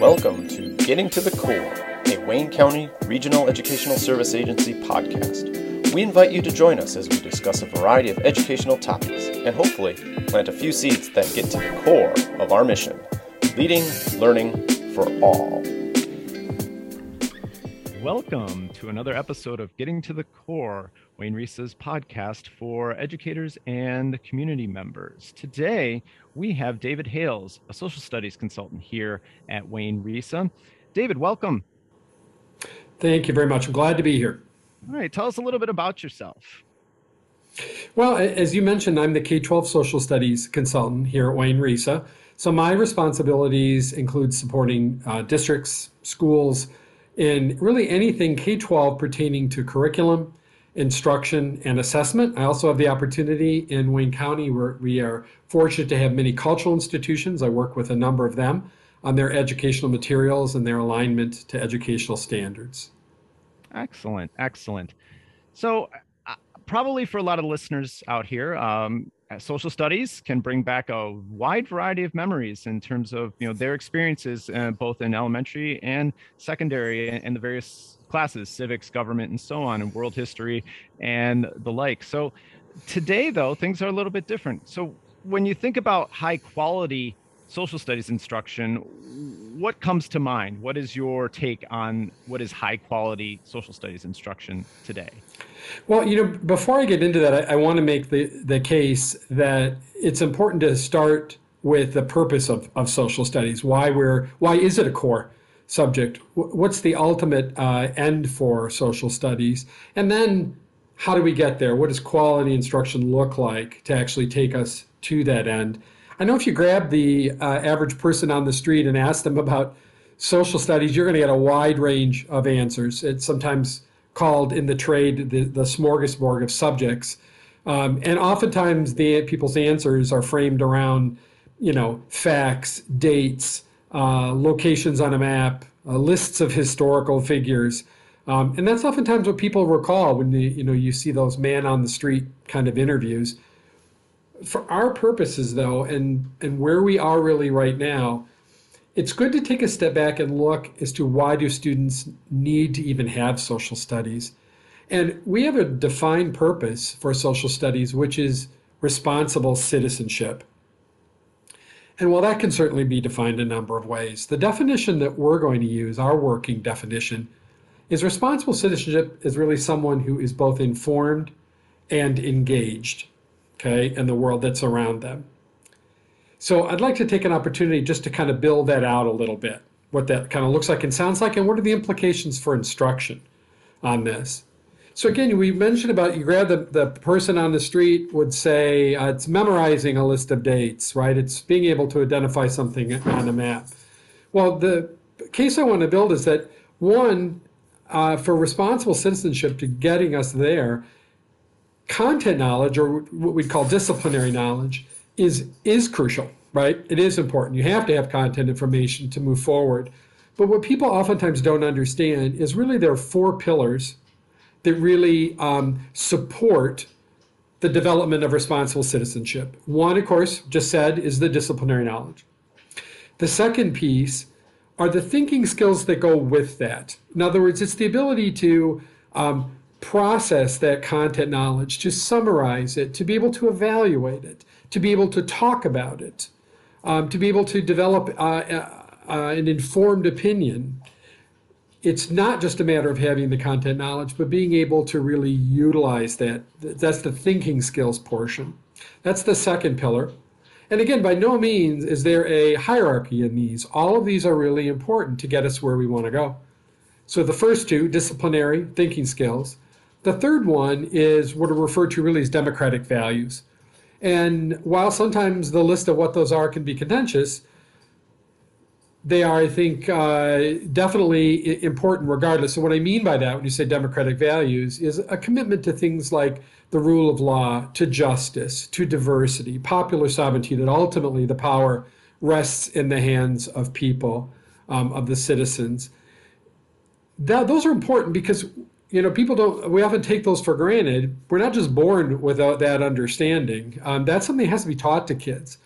Welcome to Getting to the Core, a Wayne County Regional Educational Service Agency podcast. We invite you to join us as we discuss a variety of educational topics and hopefully plant a few seeds that get to the core of our mission leading learning for all. Welcome to another episode of Getting to the Core, Wayne RESA's podcast for educators and community members. Today, we have David Hales, a social studies consultant here at Wayne RESA. David, welcome. Thank you very much. I'm glad to be here. All right, tell us a little bit about yourself. Well, as you mentioned, I'm the K 12 social studies consultant here at Wayne RESA. So my responsibilities include supporting uh, districts, schools, in really anything K 12 pertaining to curriculum, instruction, and assessment. I also have the opportunity in Wayne County where we are fortunate to have many cultural institutions. I work with a number of them on their educational materials and their alignment to educational standards. Excellent, excellent. So, uh, probably for a lot of listeners out here, um, social studies can bring back a wide variety of memories in terms of you know their experiences uh, both in elementary and secondary and the various classes civics government and so on and world history and the like. So today though things are a little bit different. So when you think about high quality social studies instruction what comes to mind? What is your take on what is high quality social studies instruction today? Well you know before i get into that i, I want to make the, the case that it's important to start with the purpose of, of social studies why we're why is it a core subject? What's the ultimate uh, end for social studies? And then how do we get there? What does quality instruction look like to actually take us to that end I know if you grab the uh, average person on the street and ask them about social studies, you're going to get a wide range of answers. It's sometimes called in the trade the, the smorgasbord of subjects. Um, and oftentimes the people's answers are framed around, you know, facts, dates, uh, locations on a map, uh, lists of historical figures. Um, and that's oftentimes what people recall when you, you know you see those man on the street kind of interviews for our purposes though and and where we are really right now it's good to take a step back and look as to why do students need to even have social studies. And we have a defined purpose for social studies which is responsible citizenship. And while that can certainly be defined a number of ways the definition that we're going to use our working definition is responsible citizenship is really someone who is both informed and engaged okay, and the world that's around them. So I'd like to take an opportunity just to kind of build that out a little bit, what that kind of looks like and sounds like, and what are the implications for instruction on this. So again, we mentioned about you grab the, the person on the street would say uh, it's memorizing a list of dates, right? It's being able to identify something on a map. Well, the case I want to build is that one, uh, for responsible citizenship to getting us there, content knowledge or what we'd call disciplinary knowledge is is crucial right? It is important. You have to have content information to move forward. But what people oftentimes don't understand is really there are four pillars that really um, support the development of responsible citizenship. One of course just said is the disciplinary knowledge. The second piece are the thinking skills that go with that. In other words it's the ability to um, process that content knowledge, to summarize it, to be able to evaluate it, to be able to talk about it, um, to be able to develop uh, uh, uh, an informed opinion. It's not just a matter of having the content knowledge, but being able to really utilize that. That's the thinking skills portion. That's the second pillar. And again, by no means is there a hierarchy in these. All of these are really important to get us where we want to go. So the first two, disciplinary thinking skills, the third one is what are referred to really as democratic values. And while sometimes the list of what those are can be contentious, they are, I think, uh, definitely important regardless. So, what I mean by that when you say democratic values is a commitment to things like the rule of law, to justice, to diversity, popular sovereignty, that ultimately the power rests in the hands of people, um, of the citizens. That, those are important because you know, people don't, we often take those for granted. We're not just born without that understanding. Um, that's something that has to be taught to kids.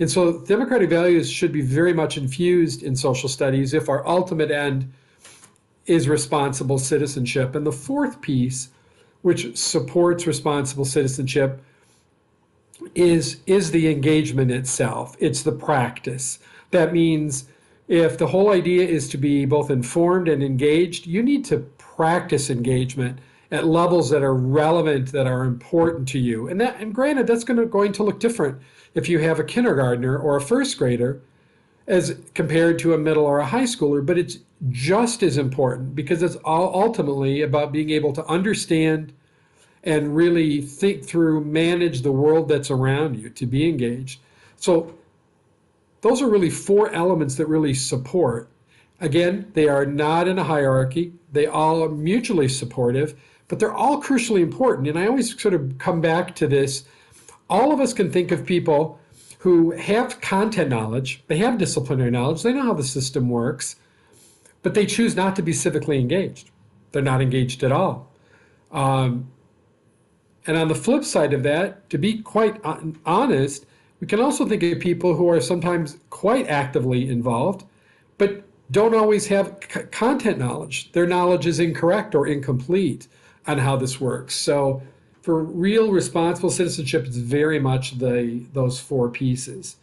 And so democratic values should be very much infused in social studies if our ultimate end is responsible citizenship. And the fourth piece, which supports responsible citizenship, is, is the engagement itself. It's the practice. That means if the whole idea is to be both informed and engaged, you need to practice engagement at levels that are relevant, that are important to you. And that, and granted, that's going to, going to look different if you have a kindergartner or a first grader as compared to a middle or a high schooler, but it's just as important because it's all ultimately about being able to understand and really think through, manage the world that's around you to be engaged. So those are really four elements that really support. Again, they are not in a hierarchy. They all are mutually supportive, but they're all crucially important. And I always sort of come back to this. All of us can think of people who have content knowledge, they have disciplinary knowledge, they know how the system works, but they choose not to be civically engaged. They're not engaged at all. Um, and on the flip side of that, to be quite honest, we can also think of people who are sometimes quite actively involved, but don't always have c- content knowledge. Their knowledge is incorrect or incomplete on how this works. So, for real responsible citizenship, it's very much the those four pieces.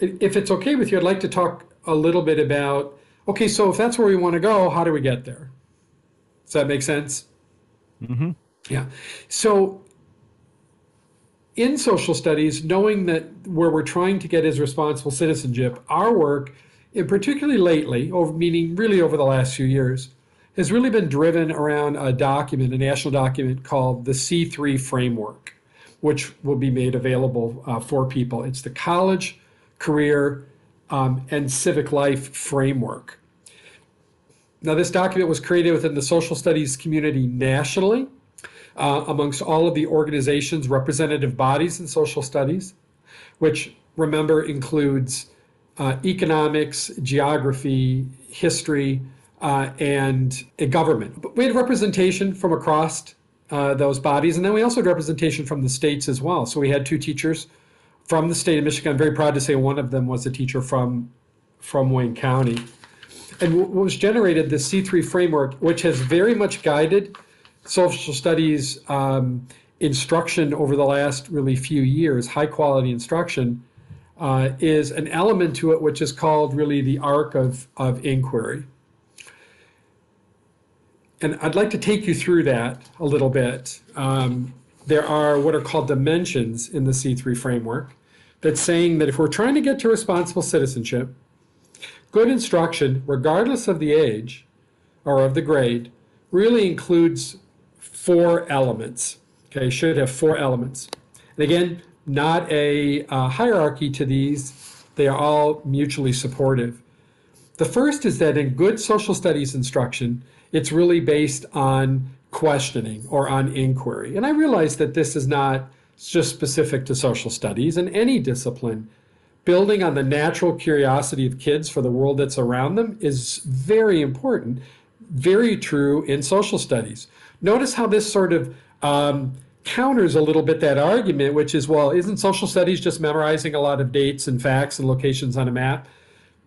If it's okay with you, I'd like to talk a little bit about okay, so if that's where we want to go, how do we get there? Does that make sense? Mm-hmm. Yeah. So in social studies, knowing that where we're trying to get is responsible citizenship, our work, and particularly lately, over, meaning really over the last few years, has really been driven around a document, a national document called the C3 Framework, which will be made available uh, for people. It's the College, Career, um, and Civic Life Framework. Now, this document was created within the social studies community nationally uh, amongst all of the organizations, representative bodies in social studies, which remember includes economics, geography, history, uh, and a government. But we had representation from across uh, those bodies, and then we also had representation from the states as well. So we had two teachers from the state of Michigan. I'm very proud to say one of them was a teacher from from Wayne County. And what was generated, the C3 framework, which has very much guided social studies um, instruction over the last really few years, high quality instruction, uh, is an element to it which is called really the arc of, of inquiry. And I'd like to take you through that a little bit. Um, there are what are called dimensions in the C3 framework that's saying that if we're trying to get to responsible citizenship, good instruction, regardless of the age or of the grade, really includes four elements. Okay, should have four elements. And again, not a uh, hierarchy to these, they are all mutually supportive. The first is that in good social studies instruction, it's really based on questioning or on inquiry. And I realize that this is not just specific to social studies in any discipline. Building on the natural curiosity of kids for the world that's around them is very important, very true in social studies. Notice how this sort of um, counters a little bit that argument, which is, well, isn't social studies just memorizing a lot of dates and facts and locations on a map?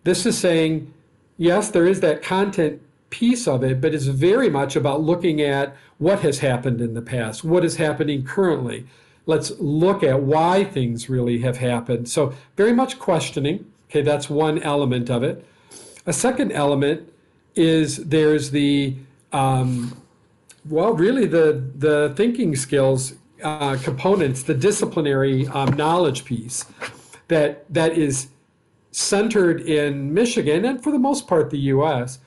This is saying, yes, there is that content piece of it, but it's very much about looking at what has happened in the past, what is happening currently. Let's look at why things really have happened. So, very much questioning. Okay, that's one element of it. A second element is there's the um, well, really, the the thinking skills uh, components, the disciplinary um, knowledge piece, that that is centered in Michigan and for the most part the U.S.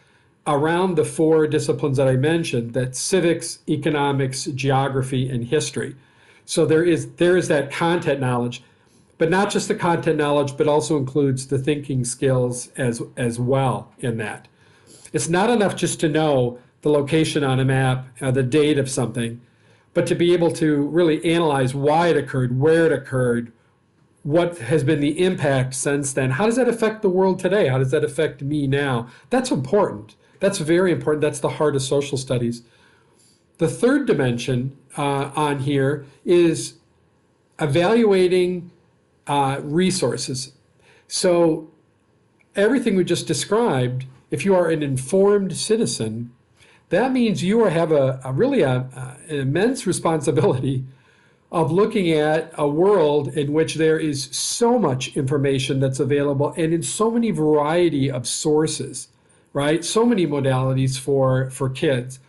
around the four disciplines that I mentioned: that civics, economics, geography, and history. So there is there is that content knowledge, but not just the content knowledge, but also includes the thinking skills as as well in that. It's not enough just to know the location on a map, uh, the date of something, but to be able to really analyze why it occurred, where it occurred, what has been the impact since then. How does that affect the world today? How does that affect me now? That's important. That's very important. That's the heart of social studies. The third dimension uh, on here is evaluating uh, resources. So, everything we just described, if you are an informed citizen, that means you have a, a really a, an immense responsibility of looking at a world in which there is so much information that's available and in so many variety of sources right? So many modalities for for kids.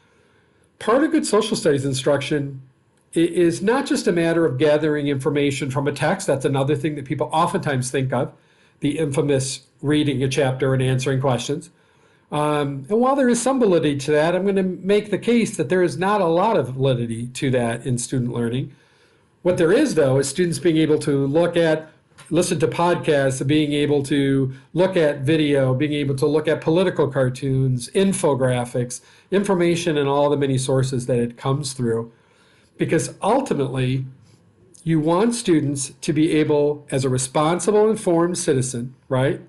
Part of good social studies instruction is not just a matter of gathering information from a text. That's another thing that people oftentimes think of. The infamous reading a chapter and answering questions um, and while there is some validity to that i'm going to make the case that there is not a lot of validity to that in student learning what there is, though, is students being able to look at, listen to podcasts, being able to look at video, being able to look at political cartoons, infographics, information, and all the many sources that it comes through. Because ultimately, you want students to be able, as a responsible, informed citizen, right?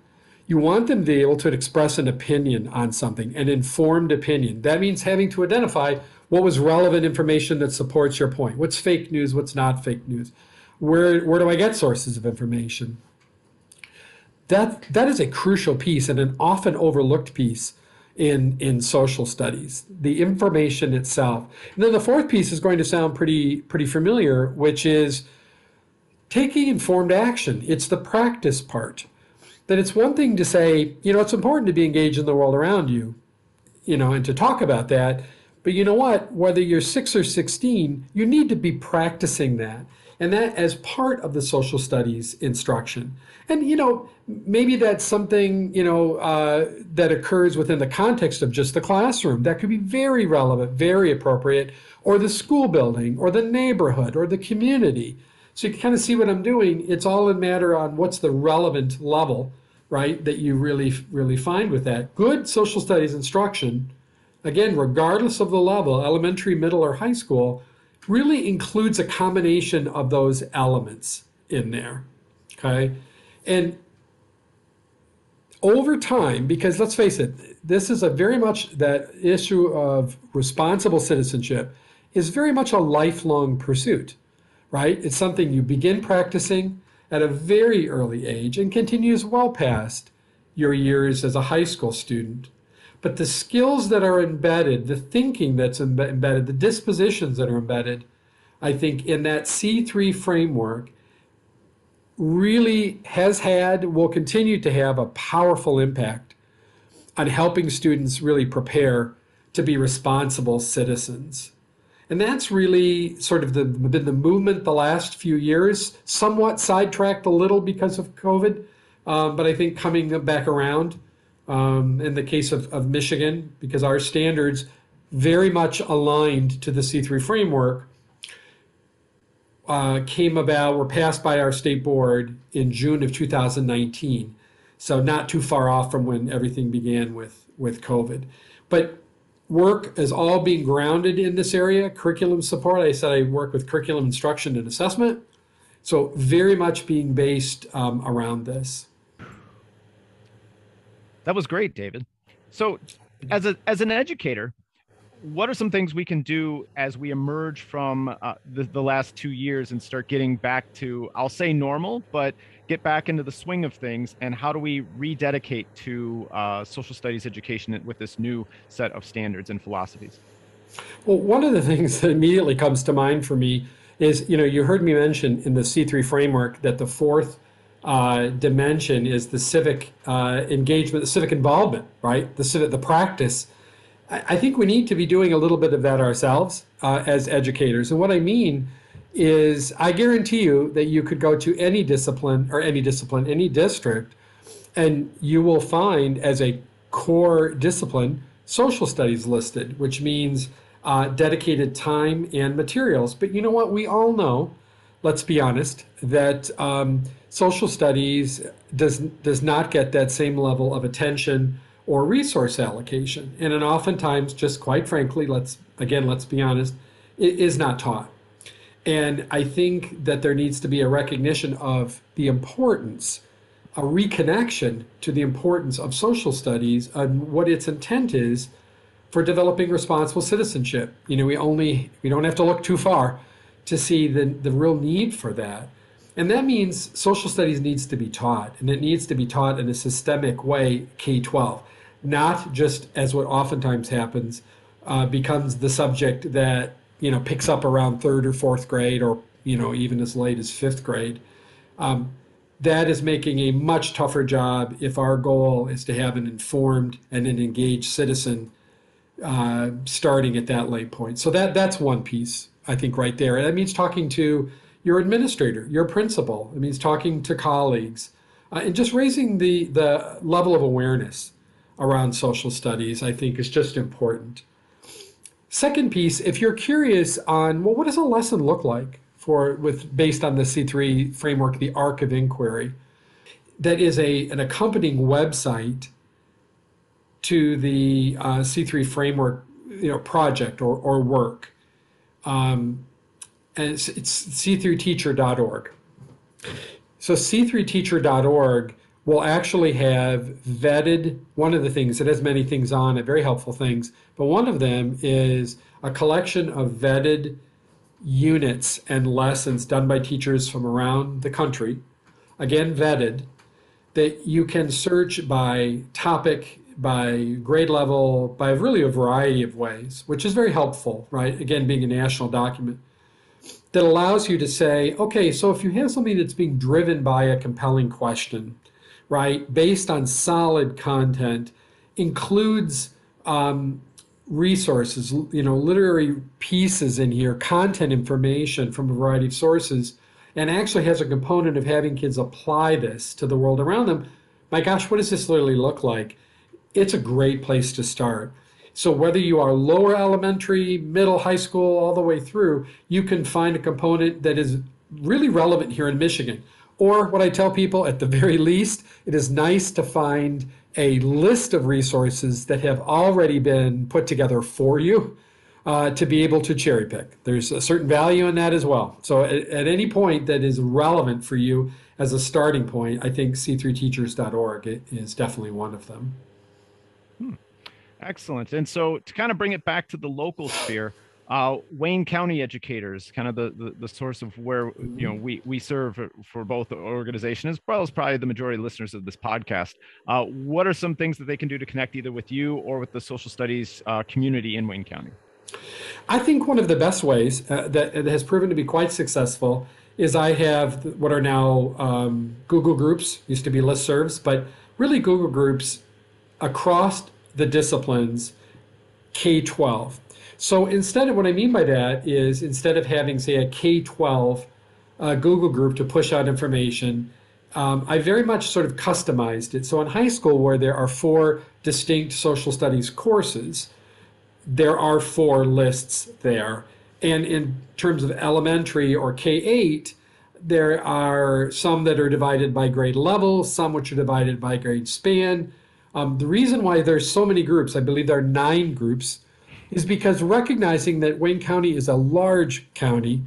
You want them to be able to express an opinion on something, an informed opinion. That means having to identify what was relevant information that supports your point? What's fake news? What's not fake news? Where, where do I get sources of information? That, that is a crucial piece and an often overlooked piece in, in social studies, the information itself. And then the fourth piece is going to sound pretty, pretty familiar, which is taking informed action. It's the practice part. That it's one thing to say, you know, it's important to be engaged in the world around you, you know, and to talk about that. But you know what? Whether you're six or 16, you need to be practicing that. And that as part of the social studies instruction. And, you know, maybe that's something, you know, uh, that occurs within the context of just the classroom. That could be very relevant, very appropriate, or the school building, or the neighborhood, or the community. So you can kind of see what I'm doing. It's all a matter on what's the relevant level, right, that you really, really find with that. Good social studies instruction again, regardless of the level, elementary, middle, or high school, really includes a combination of those elements in there. Okay. And over time, because let's face it, this is a very much that issue of responsible citizenship is very much a lifelong pursuit, right? It's something you begin practicing at a very early age and continues well past your years as a high school student but the skills that are embedded, the thinking that's embedded, the dispositions that are embedded, I think in that C3 framework really has had, will continue to have a powerful impact on helping students really prepare to be responsible citizens. And that's really sort of the, been the movement the last few years, somewhat sidetracked a little because of COVID, um, but I think coming back around um, in the case of, of Michigan, because our standards very much aligned to the C3 framework, uh, came about, were passed by our state board in June of 2019. So not too far off from when everything began with, with COVID. But work is all being grounded in this area. Curriculum support, I said I work with curriculum instruction and assessment. So very much being based um, around this. That was great, David. So, as a as an educator, what are some things we can do as we emerge from uh, the, the last two years and start getting back to i'll say normal but get back into the swing of things and how do we rededicate to uh, social studies education with this new set of standards and philosophies well one of the things that immediately comes to mind for me is you know you heard me mention in the c3 framework that the fourth uh, dimension is the civic uh, engagement, the civic involvement, right? The civic, the practice. I, I, think we need to be doing a little bit of that ourselves uh, as educators. And what I mean is, I guarantee you that you could go to any discipline or any discipline, any district, and you will find as a core discipline social studies listed, which means uh, dedicated time and materials. But you know what? We all know let's be honest, that um, social studies does, does not get that same level of attention or resource allocation. And it oftentimes, just quite frankly, let's again, let's be honest, it is not taught. And I think that there needs to be a recognition of the importance, a reconnection to the importance of social studies and what its intent is for developing responsible citizenship. You know, we only we don't have to look too far to see the, the real need for that. And that means social studies needs to be taught, and it needs to be taught in a systemic way, K 12, not just as what oftentimes happens, uh, becomes the subject that you know picks up around third or fourth grade, or you know even as late as fifth grade. Um, that is making a much tougher job if our goal is to have an informed and an engaged citizen uh, starting at that late point. So that that's one piece I think right there. That means talking to your administrator, your principal. It means talking to colleagues, uh, and just raising the the level of awareness around social studies. I think is just important. Second piece, if you're curious on well, what does a lesson look like for with based on the C3 framework, the arc of inquiry, that is a an accompanying website to the uh, C3 framework, you know, project or or work. Um, and it's, it's c3teacher.org. So c3teacher.org will actually have vetted one of the things it has many things on it, very helpful things, but one of them is a collection of vetted units and lessons done by teachers from around the country, again vetted, that you can search by topic, by grade level, by really a variety of ways, which is very helpful, right? Again, being a national document that allows you to say, okay, so if you have something that's being driven by a compelling question, right, based on solid content, includes um, resources, you know, literary pieces in here, content information from a variety of sources, and actually has a component of having kids apply this to the world around them. My gosh, what does this literally look like? It's a great place to start. So whether you are lower elementary, middle, high school, all the way through, you can find a component that is really relevant here in Michigan. Or what I tell people, at the very least, it is nice to find a list of resources that have already been put together for you uh, to be able to cherry pick. There's a certain value in that as well. So at, at any point that is relevant for you as a starting point, I think c3teachers.org is definitely one of them. Hmm. Excellent. And so to kind of bring it back to the local sphere, uh, Wayne County educators, kind of the, the, the, source of where you know we we serve for both the organization as well as probably the majority of listeners of this podcast. Uh, what are some things that they can do to connect either with you or with the social studies uh, community in Wayne County? I think one of the best ways uh, that, that has proven to be quite successful is I have what are now um, Google Groups, used to be listservs, but really Google Groups across the disciplines K 12. So instead of what I mean by that is instead of having, say, a K 12 uh, Google group to push out information, um, I very much sort of customized it. So in high school, where there are four distinct social studies courses, there are four lists there. And in terms of elementary or K 8, there are some that are divided by grade level, some which are divided by grade span, um, the reason why there's so many groups, I believe there are nine groups, is because recognizing that Wayne County is a large county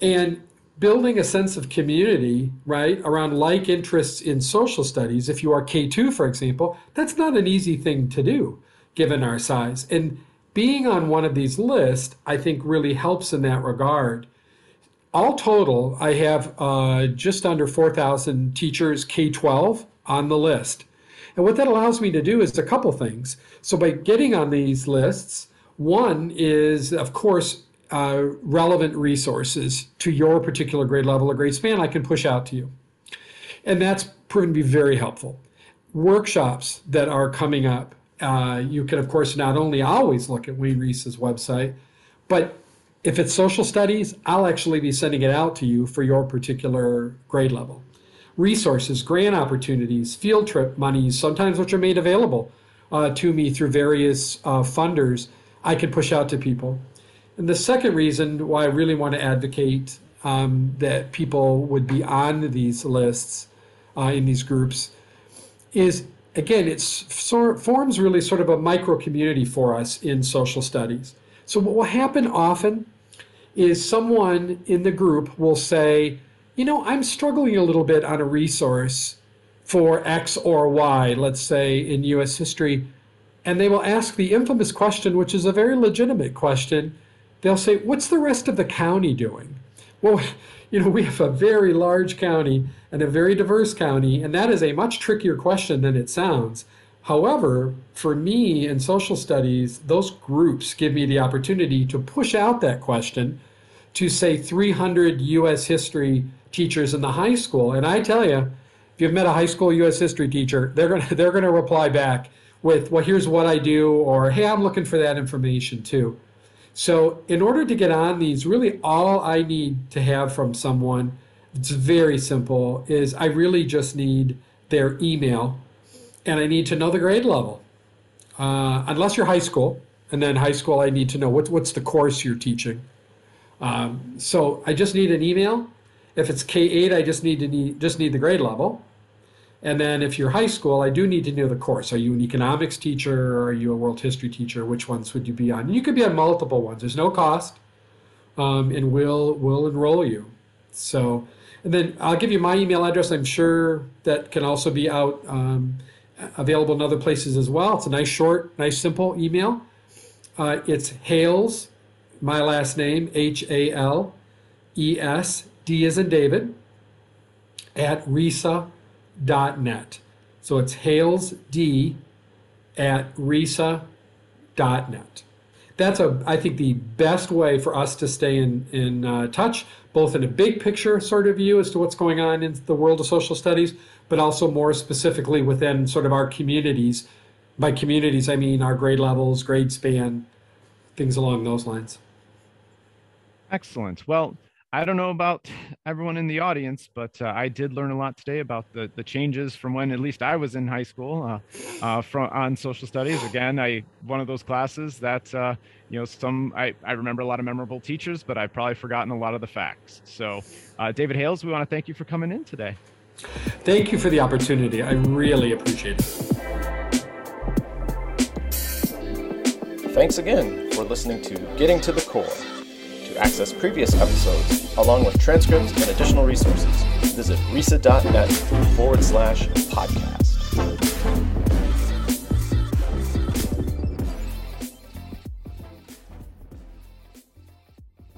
and building a sense of community, right, around like interests in social studies, if you are K2, for example, that's not an easy thing to do given our size. And being on one of these lists, I think, really helps in that regard. All total, I have uh, just under 4,000 teachers K 12 on the list. And what that allows me to do is a couple things. So by getting on these lists, one is, of course, uh, relevant resources to your particular grade level or grade span I can push out to you. And that's proven to be very helpful. Workshops that are coming up. Uh, you can, of course, not only always look at Wayne RESA's website, but if it's social studies, I'll actually be sending it out to you for your particular grade level resources, grant opportunities, field trip monies, sometimes which are made available uh, to me through various uh, funders, I can push out to people. And the second reason why I really want to advocate um, that people would be on these lists uh, in these groups is again, it forms really sort of a micro community for us in social studies. So, what will happen often is someone in the group will say, you know, I'm struggling a little bit on a resource for X or Y, let's say in US history, and they will ask the infamous question, which is a very legitimate question. They'll say, What's the rest of the county doing? Well, you know, we have a very large county and a very diverse county, and that is a much trickier question than it sounds. However, for me in social studies, those groups give me the opportunity to push out that question to say 300 US history teachers in the high school. And I tell you, if you've met a high school US history teacher, they're going to they're going to reply back with, "Well, here's what I do," or "Hey, I'm looking for that information too." So, in order to get on these, really all I need to have from someone, it's very simple, is I really just need their email and I need to know the grade level. Uh, unless you're high school, and then high school, I need to know what, what's the course you're teaching. Um, so I just need an email. If it's K8, I just need to need just need the grade level. And then if you're high school, I do need to know the course. Are you an economics teacher or are you a world history teacher? Which ones would you be on? You could be on multiple ones. There's no cost, um, and we'll we'll enroll you. So, and then I'll give you my email address. I'm sure that can also be out um, available in other places as well. It's a nice short, nice simple email. Uh, it's Hales, my last name H A L E S D as in David at RESA net. So it's Hales D at RESA net. That's a, I think, the best way for us to stay in in uh, touch, both in a big picture sort of view as to what's going on in the world of social studies, but also more specifically within sort of our communities. By communities, I mean our grade levels, grade span, things along those lines. Excellent. Well, I don't know about everyone in the audience, but uh, I did learn a lot today about the, the changes from when at least I was in high school uh, uh, from on social studies. Again, I one of those classes that uh, you know some I, I remember a lot of memorable teachers, but I've probably forgotten a lot of the facts. So, uh, David Hales, we want to thank you for coming in today. Thank you for the opportunity. I really appreciate it. Thanks again for listening to Getting to the Core. To access previous episodes, along with transcripts and additional resources, visit resa.net forward slash podcast.